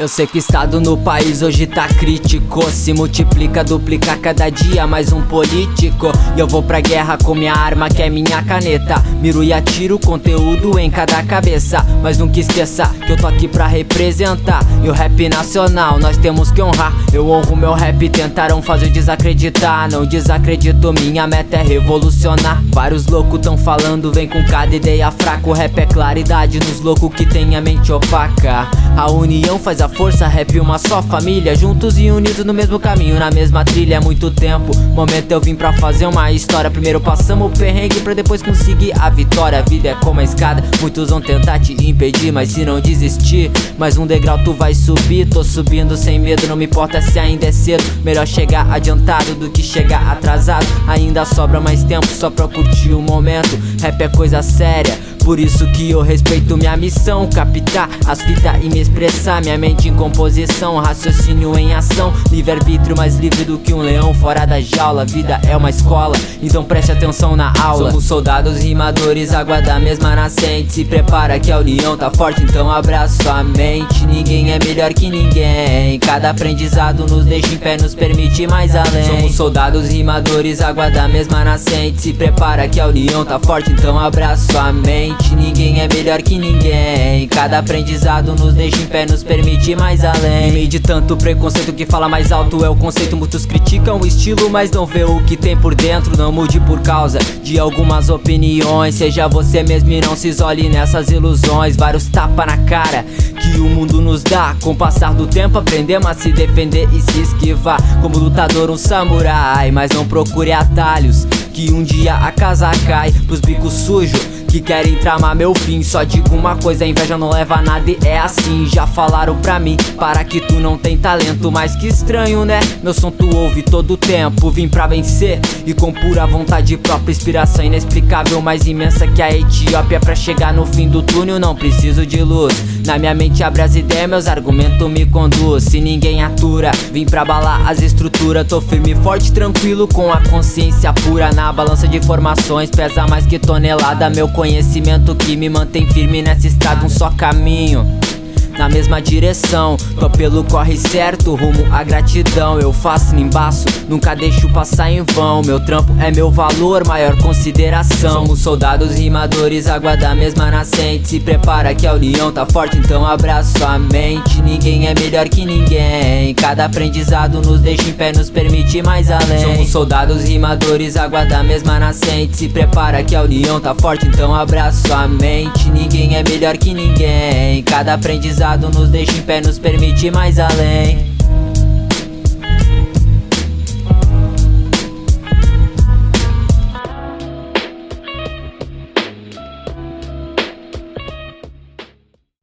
Eu sei que o estado no país hoje tá crítico. Se multiplica, duplica cada dia mais um político. E eu vou pra guerra com minha arma que é minha caneta. Miro e atiro conteúdo em cada cabeça. Mas nunca esqueça que eu tô aqui pra representar. E o rap nacional nós temos que honrar. Eu honro meu rap, tentaram fazer desacreditar. Não desacredito, minha meta é revolucionar. Vários loucos tão falando, vem com cada ideia fraca. O rap é claridade nos loucos que tem a mente opaca. A união faz a força, rap uma só família Juntos e unidos no mesmo caminho, na mesma trilha há muito tempo. Momento eu vim pra fazer uma história Primeiro passamos o perrengue pra depois conseguir a vitória. A vida é como a escada, muitos vão tentar te impedir Mas se não desistir, mais um degrau tu vai subir. Tô subindo sem medo, não me importa se ainda é cedo. Melhor chegar adiantado do que chegar atrasado. Ainda sobra mais tempo só pra curtir o momento. Rap é coisa séria por isso que eu respeito minha missão Captar as fitas e me expressar. Minha mente em composição, raciocínio em ação. Livre-arbítrio mais livre do que um leão fora da jaula. Vida é uma escola, então preste atenção na aula. Somos soldados rimadores, água da mesma nascente. Se prepara que a união tá forte, então abraça sua mente. Ninguém é melhor que ninguém. Cada aprendizado nos deixa em pé, nos permite mais além. Somos soldados rimadores, água da mesma nascente. Se prepara que a união tá forte, então abraça sua mente Ninguém é melhor que ninguém. Cada aprendizado nos deixa em pé, nos permite mais além. Meio de tanto preconceito que fala mais alto é o conceito. Muitos criticam o estilo, mas não vê o que tem por dentro. Não mude por causa de algumas opiniões. Seja você mesmo e não se isole nessas ilusões. Vários tapa na cara que o mundo nos dá. Com o passar do tempo aprendemos a se defender e se esquivar. Como lutador um samurai, mas não procure atalhos Que um dia a casa cai pros bicos sujos que querem tramar meu fim. Só digo uma coisa, a inveja não leva a nada e é assim. Já falaram pra mim, para que tu não tem talento. Mas que estranho né, meu som tu ouve todo o tempo. Vim pra vencer e com pura vontade própria Inspiração inexplicável, mais imensa que a Etiópia. Pra chegar no fim do túnel não preciso de luz. Na minha mente abre as ideias, meus argumentos me conduz. Se ninguém atura, vim pra balar as estruturas. Tô firme, forte, tranquilo, com a consciência pura Na balança de informações, pesa mais que tonelada. Meu conhecimento que me mantém firme nessa estrada, um só caminho na mesma direção. Tô pelo corre certo, rumo à gratidão. Eu faço embaço, nunca deixo passar em vão. Meu trampo é meu valor, maior consideração. Somos soldados rimadores, água da mesma nascente. Se prepara que a união tá forte, então abraço a mente. Ninguém é melhor que ninguém. Cada aprendizado nos deixa em pé, nos permite mais além. Somos soldados rimadores, água da mesma nascente. Se prepara que a união tá forte, então abraço a mente. Ninguém é melhor que ninguém. Cada aprendizado nos deixa em pé, nos permite mais além